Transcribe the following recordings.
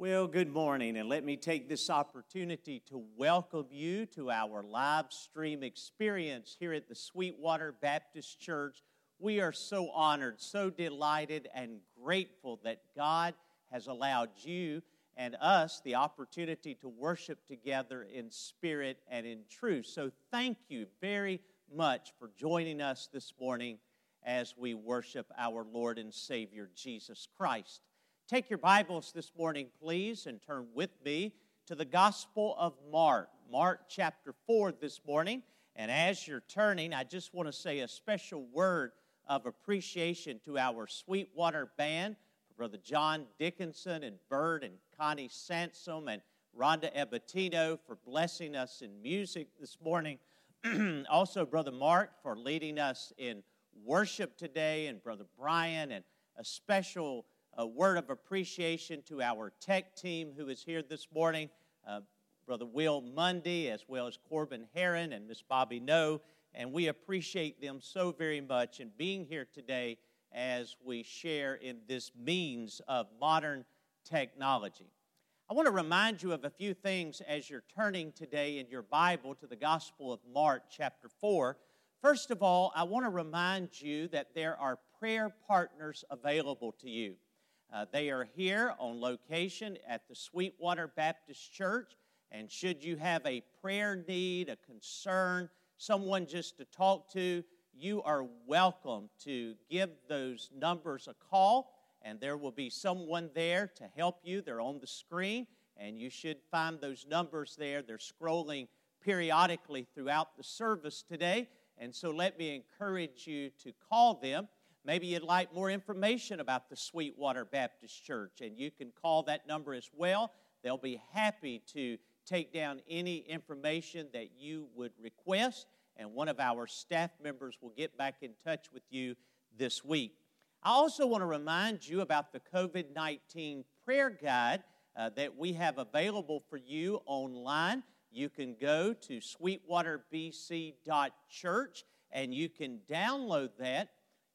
Well, good morning, and let me take this opportunity to welcome you to our live stream experience here at the Sweetwater Baptist Church. We are so honored, so delighted, and grateful that God has allowed you and us the opportunity to worship together in spirit and in truth. So, thank you very much for joining us this morning as we worship our Lord and Savior Jesus Christ. Take your Bibles this morning, please, and turn with me to the Gospel of Mark, Mark chapter 4 this morning. And as you're turning, I just want to say a special word of appreciation to our Sweetwater band, Brother John Dickinson and Bird and Connie Sansom and Rhonda Ebatino for blessing us in music this morning. also, Brother Mark for leading us in worship today, and Brother Brian, and a special a word of appreciation to our tech team who is here this morning, uh, Brother Will Mundy, as well as Corbin Heron and Miss Bobby No. And we appreciate them so very much in being here today as we share in this means of modern technology. I want to remind you of a few things as you're turning today in your Bible to the Gospel of Mark, chapter 4. First of all, I want to remind you that there are prayer partners available to you. Uh, they are here on location at the Sweetwater Baptist Church. And should you have a prayer need, a concern, someone just to talk to, you are welcome to give those numbers a call, and there will be someone there to help you. They're on the screen, and you should find those numbers there. They're scrolling periodically throughout the service today. And so let me encourage you to call them. Maybe you'd like more information about the Sweetwater Baptist Church, and you can call that number as well. They'll be happy to take down any information that you would request, and one of our staff members will get back in touch with you this week. I also want to remind you about the COVID 19 prayer guide uh, that we have available for you online. You can go to sweetwaterbc.church and you can download that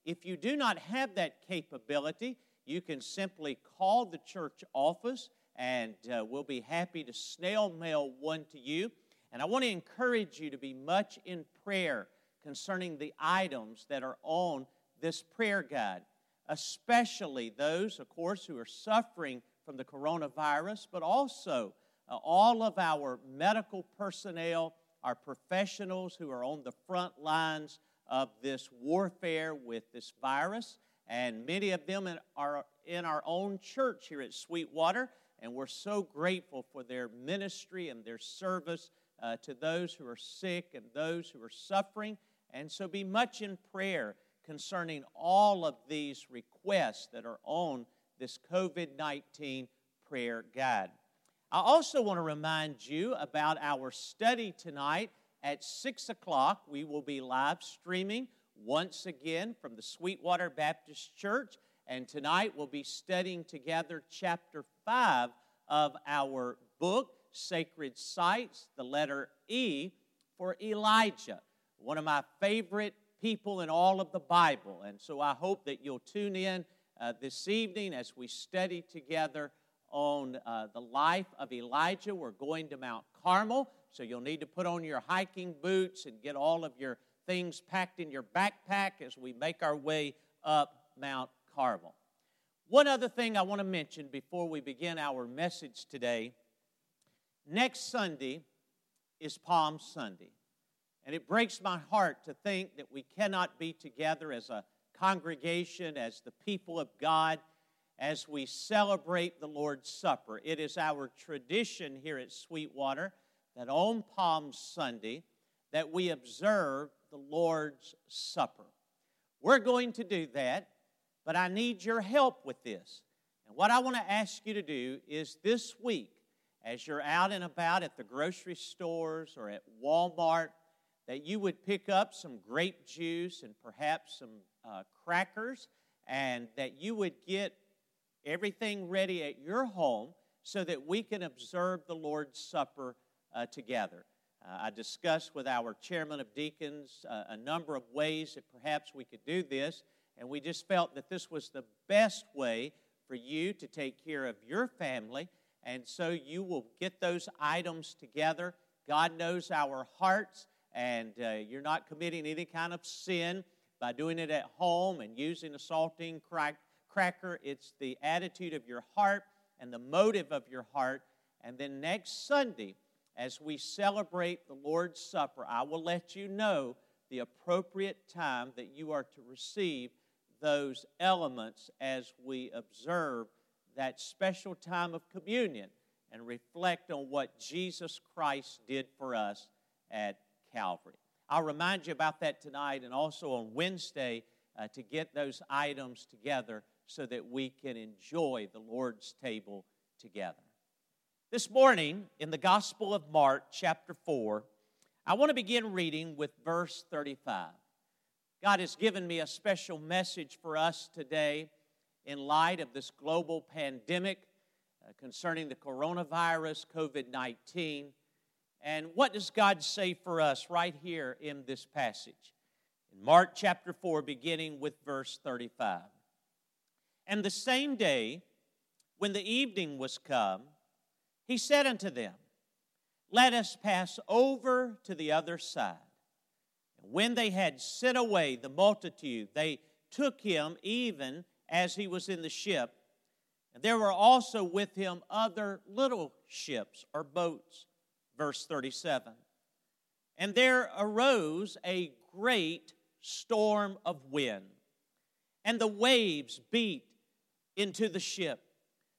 if you do not have that capability, you can simply call the church office and uh, we'll be happy to snail mail one to you. And I want to encourage you to be much in prayer concerning the items that are on this prayer guide, especially those, of course, who are suffering from the coronavirus, but also uh, all of our medical personnel, our professionals who are on the front lines of this warfare with this virus, and many of them are in our own church here at Sweetwater, and we're so grateful for their ministry and their service uh, to those who are sick and those who are suffering. And so be much in prayer concerning all of these requests that are on this COVID 19 prayer guide. I also want to remind you about our study tonight at 6 o'clock, we will be live streaming once again from the Sweetwater Baptist Church. And tonight we'll be studying together chapter 5 of our book, Sacred Sites, the letter E for Elijah, one of my favorite people in all of the Bible. And so I hope that you'll tune in uh, this evening as we study together on uh, the life of Elijah. We're going to Mount Carmel. So you'll need to put on your hiking boots and get all of your things packed in your backpack as we make our way up Mount Carmel. One other thing I want to mention before we begin our message today next Sunday is Palm Sunday. And it breaks my heart to think that we cannot be together as a congregation, as the people of God, as we celebrate the Lord's Supper. It is our tradition here at Sweetwater that on Palm Sunday that we observe the Lord's Supper. We're going to do that, but I need your help with this. And what I want to ask you to do is this week, as you're out and about at the grocery stores or at Walmart, that you would pick up some grape juice and perhaps some uh, crackers, and that you would get everything ready at your home so that we can observe the Lord's Supper uh, together. Uh, I discussed with our chairman of deacons uh, a number of ways that perhaps we could do this, and we just felt that this was the best way for you to take care of your family And so you will get those items together. God knows our hearts, and uh, you're not committing any kind of sin by doing it at home and using a saltine crack, cracker. It's the attitude of your heart and the motive of your heart. And then next Sunday, as we celebrate the Lord's Supper, I will let you know the appropriate time that you are to receive those elements as we observe that special time of communion and reflect on what Jesus Christ did for us at Calvary. I'll remind you about that tonight and also on Wednesday uh, to get those items together so that we can enjoy the Lord's table together. This morning, in the Gospel of Mark, chapter 4, I want to begin reading with verse 35. God has given me a special message for us today in light of this global pandemic uh, concerning the coronavirus, COVID 19. And what does God say for us right here in this passage? In Mark chapter 4, beginning with verse 35. And the same day, when the evening was come, he said unto them, Let us pass over to the other side. And when they had sent away the multitude, they took him even as he was in the ship. And there were also with him other little ships or boats. Verse 37. And there arose a great storm of wind, and the waves beat into the ship,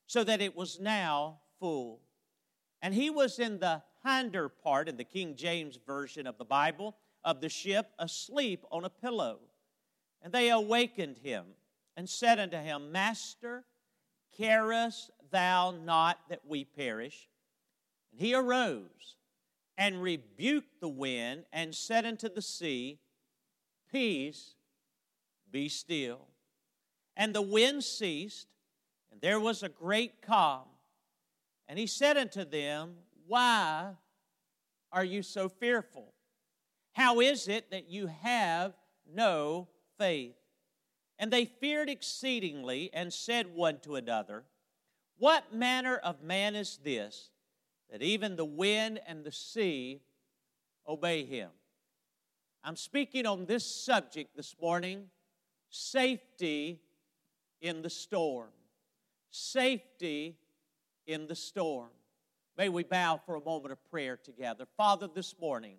so that it was now full. And he was in the hinder part, in the King James Version of the Bible, of the ship, asleep on a pillow. And they awakened him and said unto him, Master, carest thou not that we perish? And he arose and rebuked the wind and said unto the sea, Peace, be still. And the wind ceased, and there was a great calm. And he said unto them, Why are you so fearful? How is it that you have no faith? And they feared exceedingly and said one to another, What manner of man is this, that even the wind and the sea obey him? I'm speaking on this subject this morning safety in the storm. Safety in the storm. May we bow for a moment of prayer together. Father, this morning,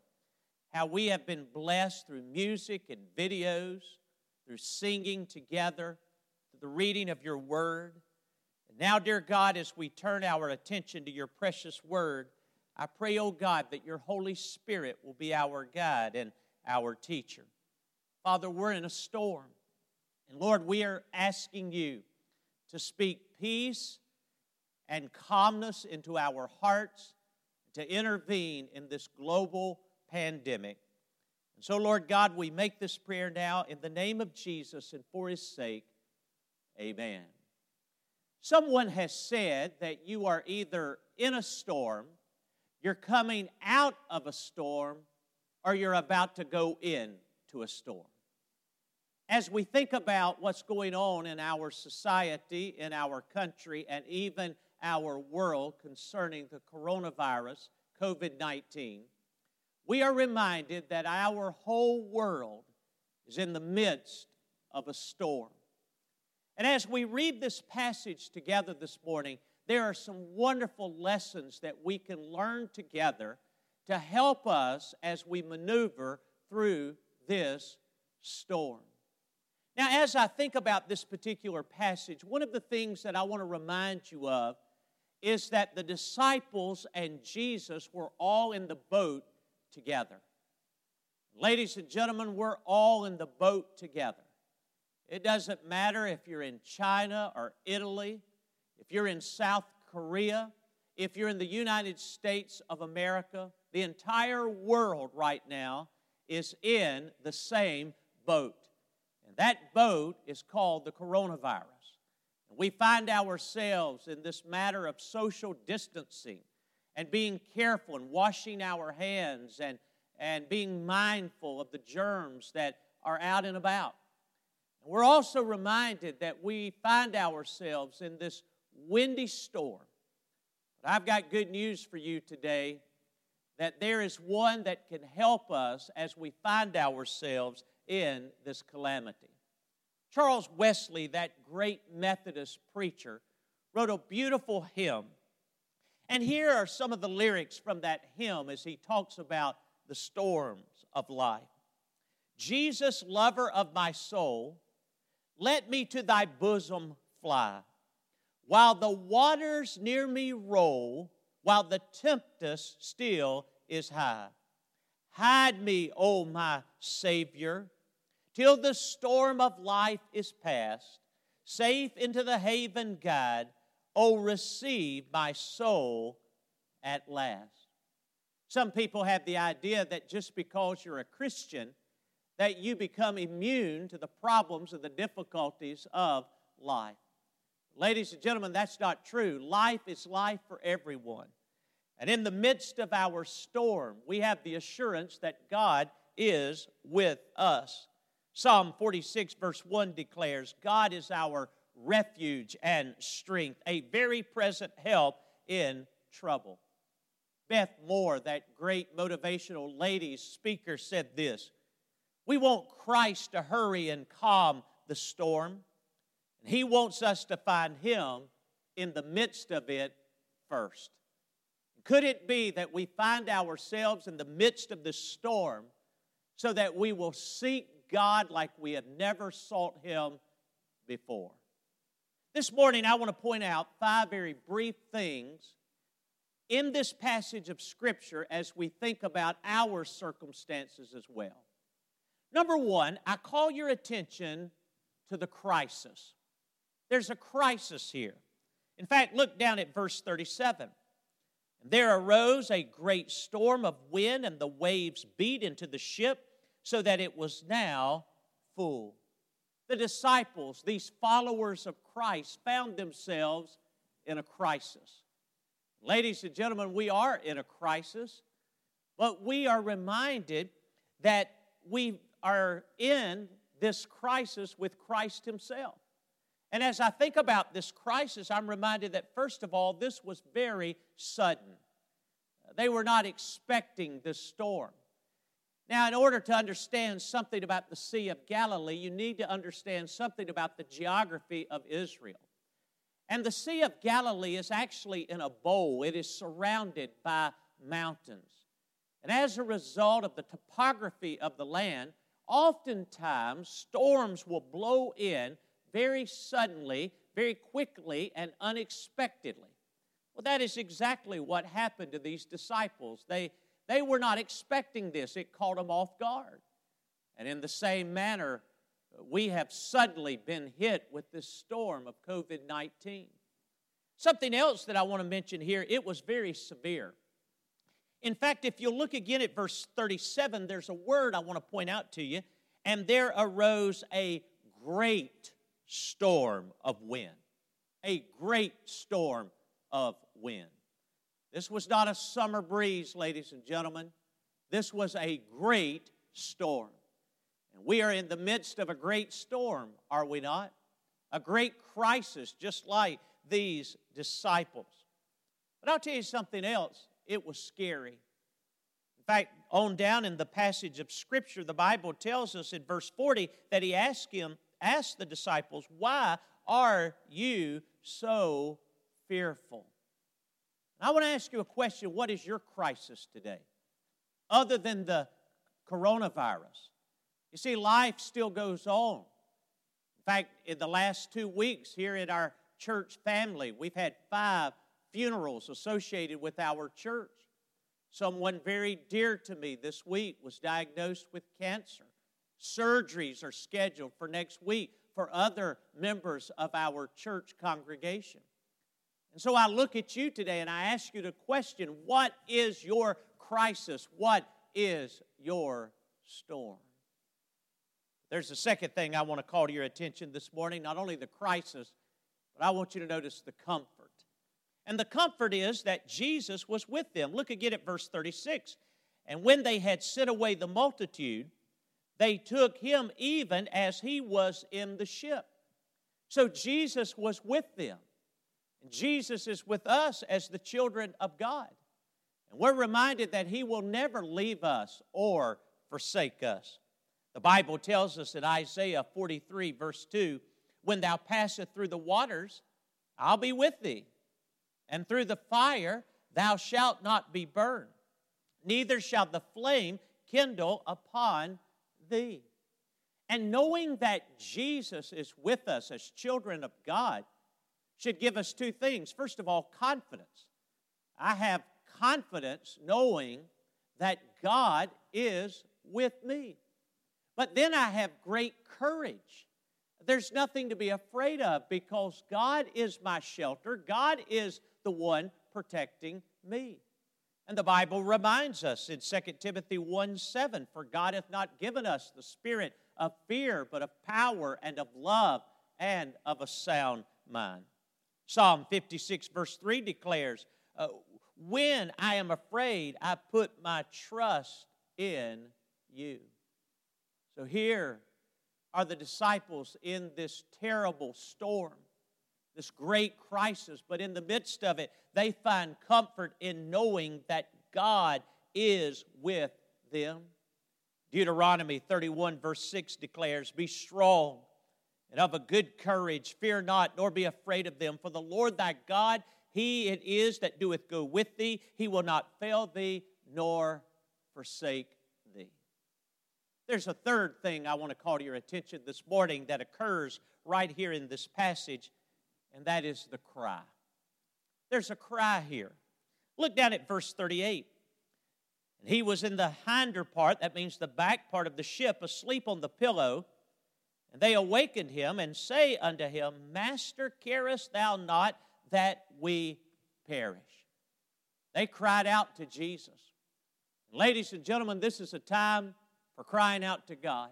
how we have been blessed through music and videos through singing together, through the reading of your word. And now, dear God, as we turn our attention to your precious word, I pray, oh God, that your Holy Spirit will be our guide and our teacher. Father, we're in a storm. And Lord, we are asking you to speak peace and calmness into our hearts, to intervene in this global pandemic. And so, Lord God, we make this prayer now in the name of Jesus and for his sake. Amen. Someone has said that you are either in a storm, you're coming out of a storm, or you're about to go into a storm. As we think about what's going on in our society, in our country, and even our world concerning the coronavirus, COVID 19, we are reminded that our whole world is in the midst of a storm. And as we read this passage together this morning, there are some wonderful lessons that we can learn together to help us as we maneuver through this storm. Now, as I think about this particular passage, one of the things that I want to remind you of is that the disciples and Jesus were all in the boat together. Ladies and gentlemen, we're all in the boat together. It doesn't matter if you're in China or Italy, if you're in South Korea, if you're in the United States of America, the entire world right now is in the same boat. And that boat is called the coronavirus. We find ourselves in this matter of social distancing and being careful and washing our hands and, and being mindful of the germs that are out and about. We're also reminded that we find ourselves in this windy storm. But I've got good news for you today that there is one that can help us as we find ourselves in this calamity. Charles Wesley, that great Methodist preacher, wrote a beautiful hymn. And here are some of the lyrics from that hymn as he talks about the storms of life. Jesus, lover of my soul, let me to thy bosom fly. While the waters near me roll, while the tempest still is high. Hide me, O my Savior, till the storm of life is past. Safe into the haven God, O receive my soul at last. Some people have the idea that just because you're a Christian, that you become immune to the problems and the difficulties of life. Ladies and gentlemen, that's not true. Life is life for everyone. And in the midst of our storm, we have the assurance that God is with us. Psalm 46, verse 1 declares God is our refuge and strength, a very present help in trouble. Beth Moore, that great motivational ladies speaker, said this We want Christ to hurry and calm the storm. And He wants us to find Him in the midst of it first. Could it be that we find ourselves in the midst of the storm so that we will seek God like we have never sought Him before? This morning, I want to point out five very brief things in this passage of Scripture as we think about our circumstances as well. Number one, I call your attention to the crisis. There's a crisis here. In fact, look down at verse 37. There arose a great storm of wind, and the waves beat into the ship so that it was now full. The disciples, these followers of Christ, found themselves in a crisis. Ladies and gentlemen, we are in a crisis, but we are reminded that we are in this crisis with Christ Himself. And as I think about this crisis, I'm reminded that, first of all, this was very sudden. They were not expecting this storm. Now, in order to understand something about the Sea of Galilee, you need to understand something about the geography of Israel. And the Sea of Galilee is actually in a bowl, it is surrounded by mountains. And as a result of the topography of the land, oftentimes storms will blow in very suddenly, very quickly, and unexpectedly. Well, that is exactly what happened to these disciples. They, they were not expecting this, it caught them off guard. And in the same manner, we have suddenly been hit with this storm of COVID 19. Something else that I want to mention here, it was very severe. In fact, if you look again at verse 37, there's a word I want to point out to you. And there arose a great storm of wind. A great storm of wind. This was not a summer breeze, ladies and gentlemen. This was a great storm. And we are in the midst of a great storm, are we not? A great crisis, just like these disciples. But I'll tell you something else. It was scary. In fact, on down in the passage of Scripture, the Bible tells us in verse 40 that he asked him, asked the disciples, Why are you so fearful? I want to ask you a question what is your crisis today? Other than the coronavirus. You see, life still goes on. In fact, in the last two weeks here in our church family, we've had five funerals associated with our church. Someone very dear to me this week was diagnosed with cancer. Surgeries are scheduled for next week for other members of our church congregation. And so I look at you today and I ask you the question what is your crisis? What is your storm? There's a second thing I want to call to your attention this morning not only the crisis, but I want you to notice the comfort. And the comfort is that Jesus was with them. Look again at verse 36. And when they had sent away the multitude, they took him even as he was in the ship. So Jesus was with them. And Jesus is with us as the children of God. And we're reminded that He will never leave us or forsake us. The Bible tells us in Isaiah 43, verse 2 When thou passest through the waters, I'll be with thee, and through the fire, thou shalt not be burned, neither shall the flame kindle upon thee. And knowing that Jesus is with us as children of God should give us two things. First of all, confidence. I have confidence knowing that God is with me. But then I have great courage. There's nothing to be afraid of because God is my shelter. God is the one protecting me. And the Bible reminds us in 2 Timothy 1 7, for God hath not given us the spirit of fear, but of power and of love and of a sound mind. Psalm 56, verse 3 declares, uh, When I am afraid, I put my trust in you. So here are the disciples in this terrible storm, this great crisis, but in the midst of it, they find comfort in knowing that God is with them. Deuteronomy 31, verse 6 declares, Be strong and of a good courage, fear not, nor be afraid of them. For the Lord thy God, he it is that doeth go with thee. He will not fail thee, nor forsake thee. There's a third thing I want to call to your attention this morning that occurs right here in this passage, and that is the cry. There's a cry here. Look down at verse 38. And he was in the hinder part, that means the back part of the ship, asleep on the pillow. And they awakened him and say unto him, Master, carest thou not that we perish? They cried out to Jesus. Ladies and gentlemen, this is a time for crying out to God.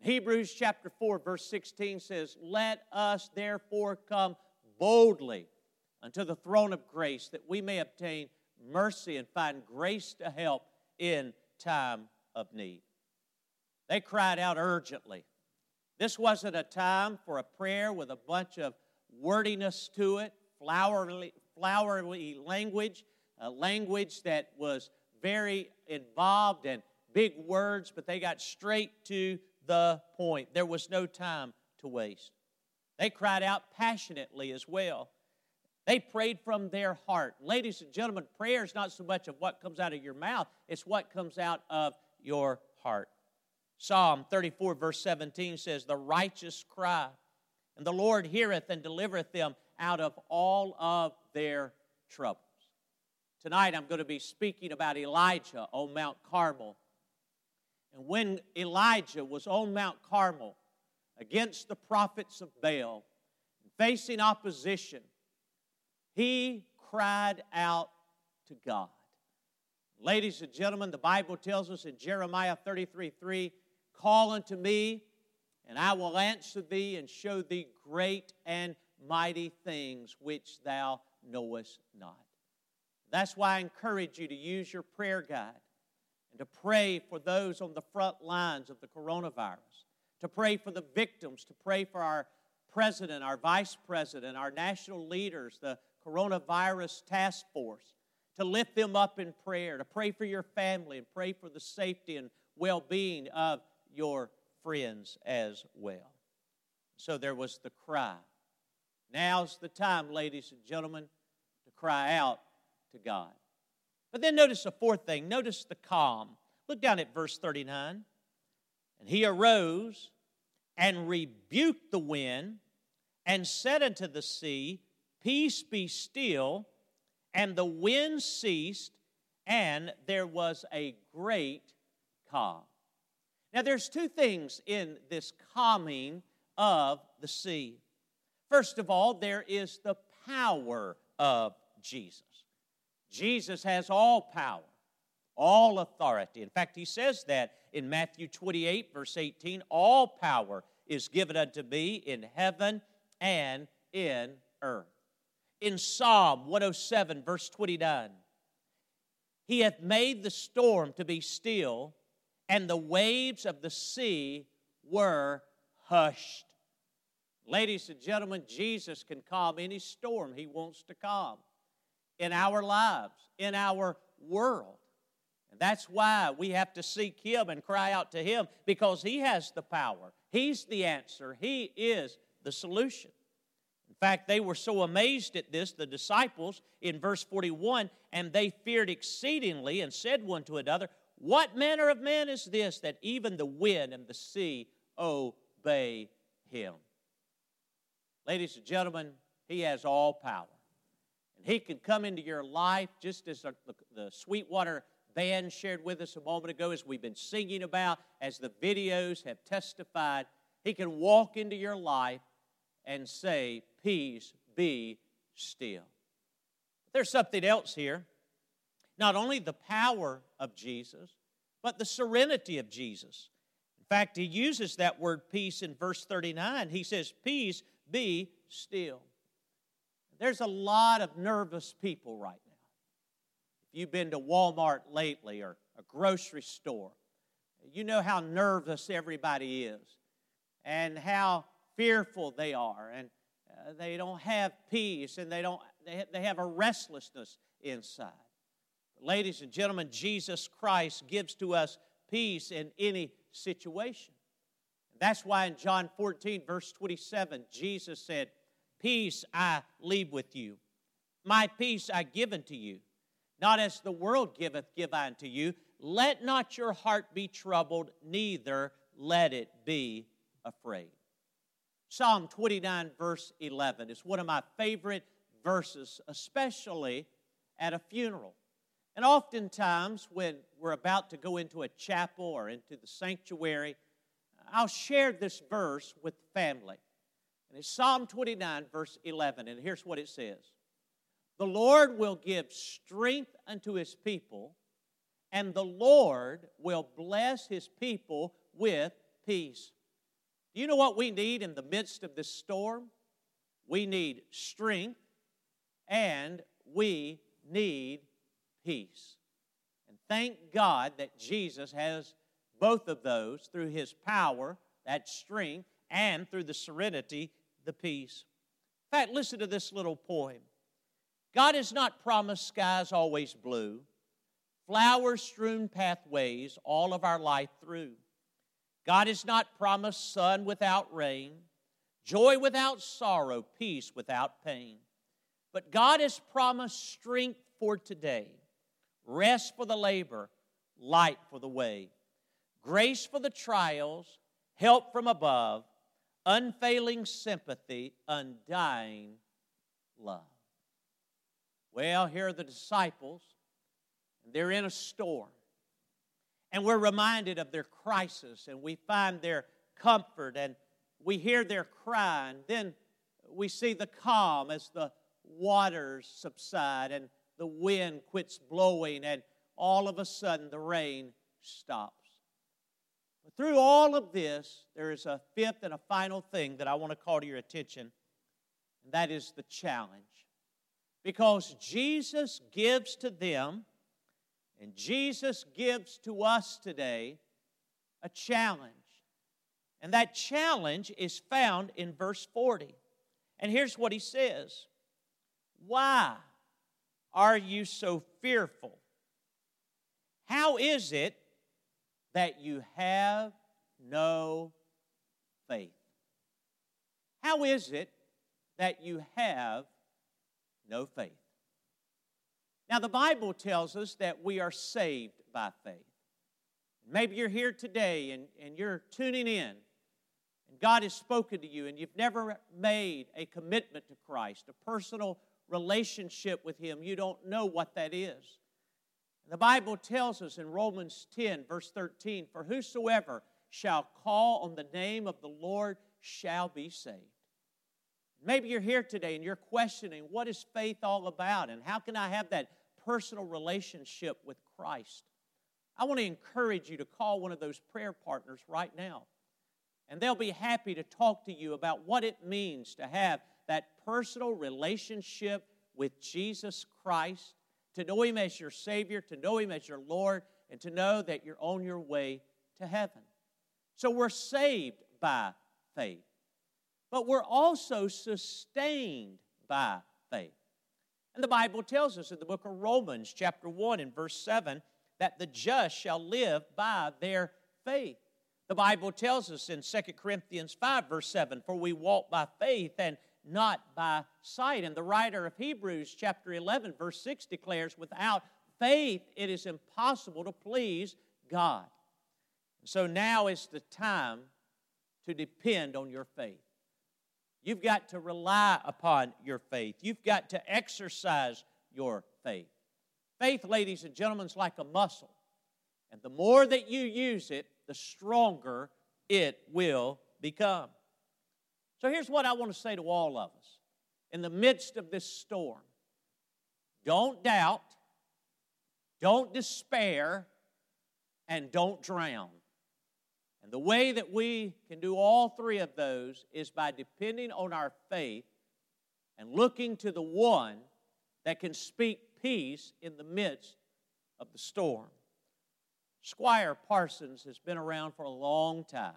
Hebrews chapter 4, verse 16 says, Let us therefore come boldly unto the throne of grace that we may obtain mercy and find grace to help in time of need. They cried out urgently. This wasn't a time for a prayer with a bunch of wordiness to it, flowery, flowery language, a language that was very involved and big words, but they got straight to the point. There was no time to waste. They cried out passionately as well. They prayed from their heart. Ladies and gentlemen, prayer is not so much of what comes out of your mouth, it's what comes out of your heart. Psalm 34, verse 17 says, The righteous cry, and the Lord heareth and delivereth them out of all of their troubles. Tonight I'm going to be speaking about Elijah on Mount Carmel. And when Elijah was on Mount Carmel against the prophets of Baal, facing opposition, he cried out to God. Ladies and gentlemen, the Bible tells us in Jeremiah 33 3, Call unto me, and I will answer thee and show thee great and mighty things which thou knowest not. That's why I encourage you to use your prayer guide and to pray for those on the front lines of the coronavirus, to pray for the victims, to pray for our president, our vice president, our national leaders, the coronavirus task force, to lift them up in prayer, to pray for your family and pray for the safety and well being of your friends as well. So there was the cry. Now's the time, ladies and gentlemen, to cry out to God. But then notice a fourth thing. Notice the calm. Look down at verse 39. And he arose and rebuked the wind and said unto the sea, Peace be still. And the wind ceased, and there was a great calm. Now, there's two things in this calming of the sea. First of all, there is the power of Jesus. Jesus has all power, all authority. In fact, he says that in Matthew 28, verse 18 all power is given unto me in heaven and in earth in Psalm 107, verse 29. He hath made the storm to be still, and the waves of the sea were hushed. Ladies and gentlemen, Jesus can calm any storm he wants to calm in our lives, in our world. And that's why we have to seek him and cry out to him because he has the power. He's the answer, he is the solution. In fact, they were so amazed at this, the disciples, in verse 41, and they feared exceedingly and said one to another, What manner of man is this that even the wind and the sea obey him? Ladies and gentlemen, He has all power. And He can come into your life just as the, Sweetwater band shared with us a moment ago, as we've been singing about, as the videos have testified. He can walk into your life and say, Peace be still. There's something else here. Not only the power of Jesus, but the serenity of Jesus. In fact, he uses that word peace in verse 39. He says, Peace be still. There's a lot of nervous people right now. If you've been to Walmart lately or a grocery store, you know how nervous everybody is and how fearful they are and uh, they don't have peace and they don't they, they have a restlessness inside ladies and gentlemen jesus christ gives to us peace in any situation that's why in John 14, verse 27, Jesus said, Peace I leave with you. My peace I give unto you. Not as the world giveth, give I unto you. Let not your heart be troubled, neither let it be afraid. Psalm 29, verse 11 is one of my favorite verses, especially at a funeral. And oftentimes, when we're about to go into a chapel or into the sanctuary, I'll share this verse with the family. And it's Psalm 29, verse 11. And here's what it says The Lord will give strength unto his people, and the Lord will bless his people with peace. Do you know what we need in the midst of this storm? We need strength and we need peace. And thank God that Jesus has both of those through his power, that strength, and through the serenity, the peace. In fact, listen to this little poem. God has not promised skies always blue, flower strewn pathways all of our life through. God has not promised sun without rain, joy without sorrow, peace without pain. But God has promised strength for today, rest for the labor, light for the way grace for the trials, help from above, unfailing sympathy, undying love. Well, here are the disciples, and they're in a storm. And we're reminded of their crisis, and we find their comfort, and we hear their cry, and then we see the calm as the waters subside and the wind quits blowing, and all of a sudden the rain stops. But through all of this, there is a fifth and a final thing that I want to call to your attention, and that is the challenge. Because Jesus gives to them, and Jesus gives to us today, a challenge. And that challenge is found in verse 40. And here's what he says Why are you so fearful? How is it that you have no faith? How is it that you have no faith? Now, the Bible tells us that we are saved by faith. Maybe you're here today and, and you're tuning in, and God has spoken to you, and you've never made a commitment to Christ, a personal relationship with Him. You don't know what that is. The Bible tells us in Romans 10, verse 13, For whosoever shall call on the name of the Lord shall be saved. Maybe you're here today and you're questioning what is faith all about and how can I have that personal relationship with Christ? I want to encourage you to call one of those prayer partners right now. And they'll be happy to talk to you about what it means to have that personal relationship with Jesus Christ to know Him as your Savior, to know Him as your Lord, and to know that you're on your way to heaven. So we're saved by faith. but we're also sustained by faith. And the Bible tells us in the book of Romans, chapter 1, and verse 7, that the just shall live by their faith. The Bible tells us in 2 Corinthians 5, verse 7, for we walk by faith and not by sight. And the writer of Hebrews, chapter 11, verse 6, declares, without faith it is impossible to please God. So now is the time to depend on your faith. You've got to rely upon your faith. You've got to exercise your faith. Faith, ladies and gentlemen, is like a muscle. And the more that you use it, the stronger it will become. So here's what I want to say to all of us in the midst of this storm don't doubt, don't despair, and don't drown. And the way that we can do all three of those is by depending on our faith and looking to the one that can speak peace in the midst of the storm. Squire Parsons has been around for a long time.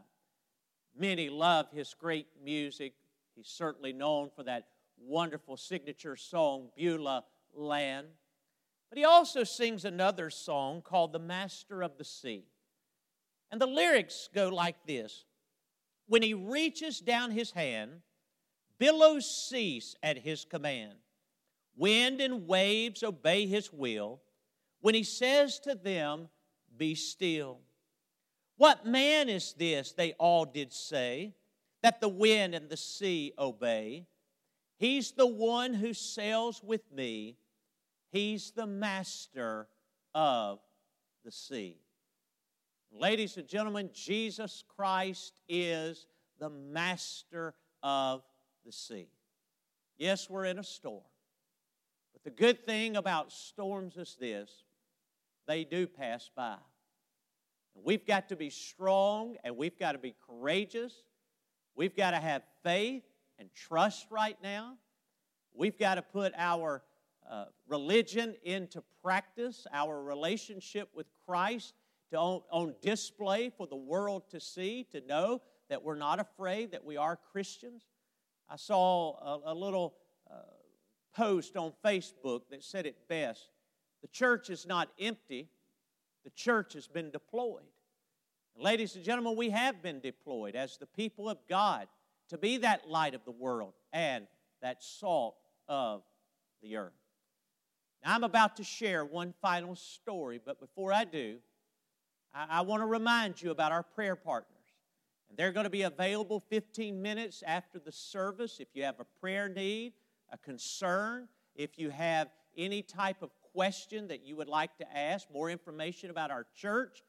Many love his great music. He's certainly known for that wonderful signature song, Beulah Land. But he also sings another song called The Master of the Sea. And the lyrics go like this When he reaches down his hand, billows cease at his command. Wind and waves obey his will. When he says to them, Be still. What man is this, they all did say, that the wind and the sea obey? He's the one who sails with me. He's the master of the sea. Ladies and gentlemen, Jesus Christ is the master of the sea. Yes, we're in a storm. But the good thing about storms is this they do pass by. We've got to be strong and we've got to be courageous. We've got to have faith and trust right now. We've got to put our uh, religion into practice, our relationship with Christ to on, on, display for the world to see, to know that we're not afraid, that we are Christians. I saw a, a little uh, post on Facebook that said it best The church is not empty, the church has been deployed. And ladies and gentlemen, we have been deployed as the people of God to be that light of the world and that salt of the earth. Now, I'm about to share one final story, but before I do, I, I want to remind you about our prayer partners. And they're going to be available 15 minutes after the service if you have a prayer need, a concern, if you have any type of question that you would like to ask, more information about our church,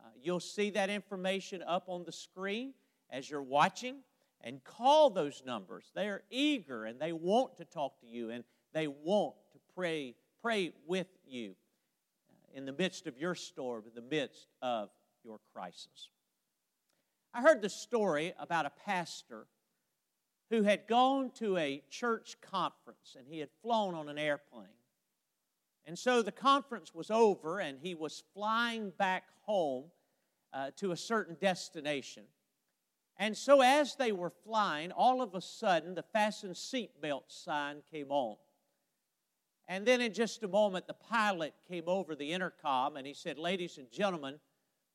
uh, you'll see that information up on the screen as you're watching. And call those numbers. They are eager and they want to talk to you and they want to pray, pray with you uh, in the midst of your storm, in the midst of your crisis. I heard the story about a pastor who had gone to a church conference and he had flown on an airplane. And so the conference was over, and he was flying back home uh, to a certain destination. And so, as they were flying, all of a sudden the fasten seatbelt sign came on. And then, in just a moment, the pilot came over the intercom and he said, Ladies and gentlemen,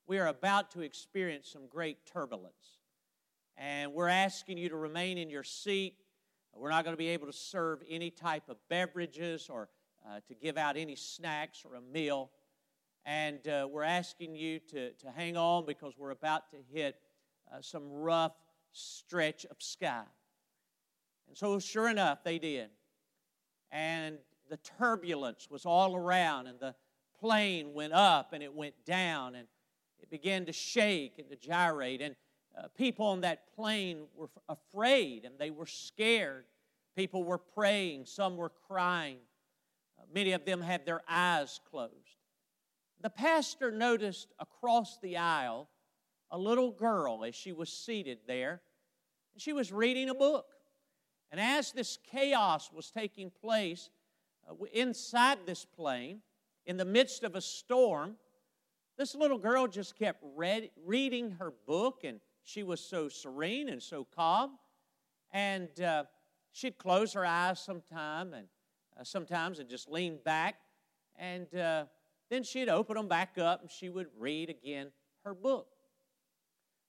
we are about to experience some great turbulence. And we're asking you to remain in your seat. We're not going to be able to serve any type of beverages or uh, to give out any snacks or a meal. And uh, we're asking you to, to hang on because we're about to hit uh, some rough stretch of sky. And so, sure enough, they did. And the turbulence was all around, and the plane went up and it went down, and it began to shake and to gyrate. And uh, people on that plane were afraid and they were scared. People were praying, some were crying. Many of them had their eyes closed. The pastor noticed across the aisle a little girl as she was seated there. And she was reading a book. And as this chaos was taking place uh, inside this plane, in the midst of a storm, this little girl just kept read, reading her book, and she was so serene and so calm. And uh, she'd close her eyes sometime and uh, sometimes and just lean back. And uh, then she'd open them back up and she would read again her book.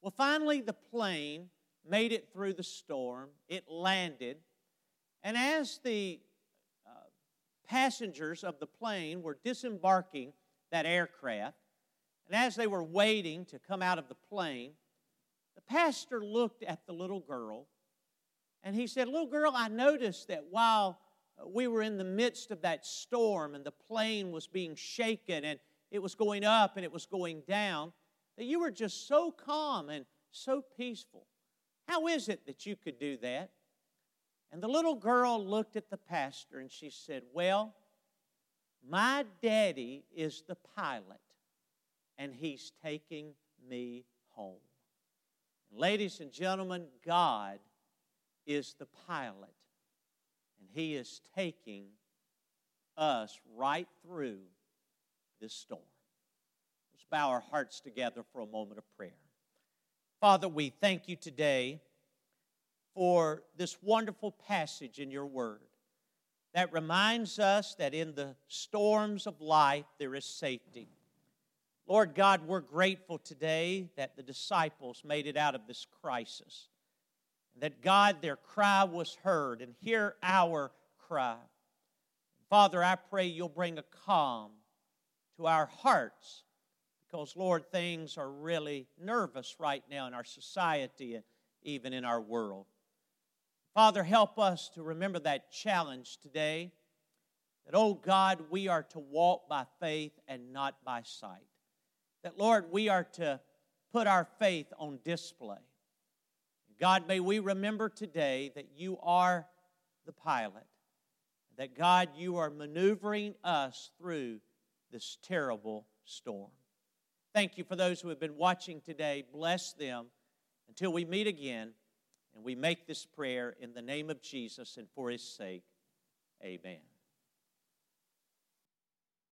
Well, finally, the plane made it through the storm. It landed. And as the uh, passengers of the plane were disembarking that aircraft, and as they were waiting to come out of the plane, the pastor looked at the little girl and he said, Little girl, I noticed that while we were in the midst of that storm and the plane was being shaken and it was going up and it was going down, that you were just so calm and so peaceful. How is it that you could do that? And the little girl looked at the pastor and she said, Well, my daddy is the pilot and he's taking me home. Ladies and gentlemen, God is the pilot and he is taking us right through this storm. Let's bow our hearts together for a moment of prayer. Father, we thank you today for this wonderful passage in your word that reminds us that in the storms of life there is safety. Lord God, we're grateful today that the disciples made it out of this crisis. That God, their cry was heard, and hear our cry. Father, I pray you'll bring a calm to our hearts because, Lord, things are really nervous right now in our society and even in our world. Father, help us to remember that challenge today that, oh God, we are to walk by faith and not by sight. That, Lord, we are to put our faith on display. God, may we remember today that you are the pilot, that God, you are maneuvering us through this terrible storm. Thank you for those who have been watching today. Bless them until we meet again. And we make this prayer in the name of Jesus and for his sake. Amen.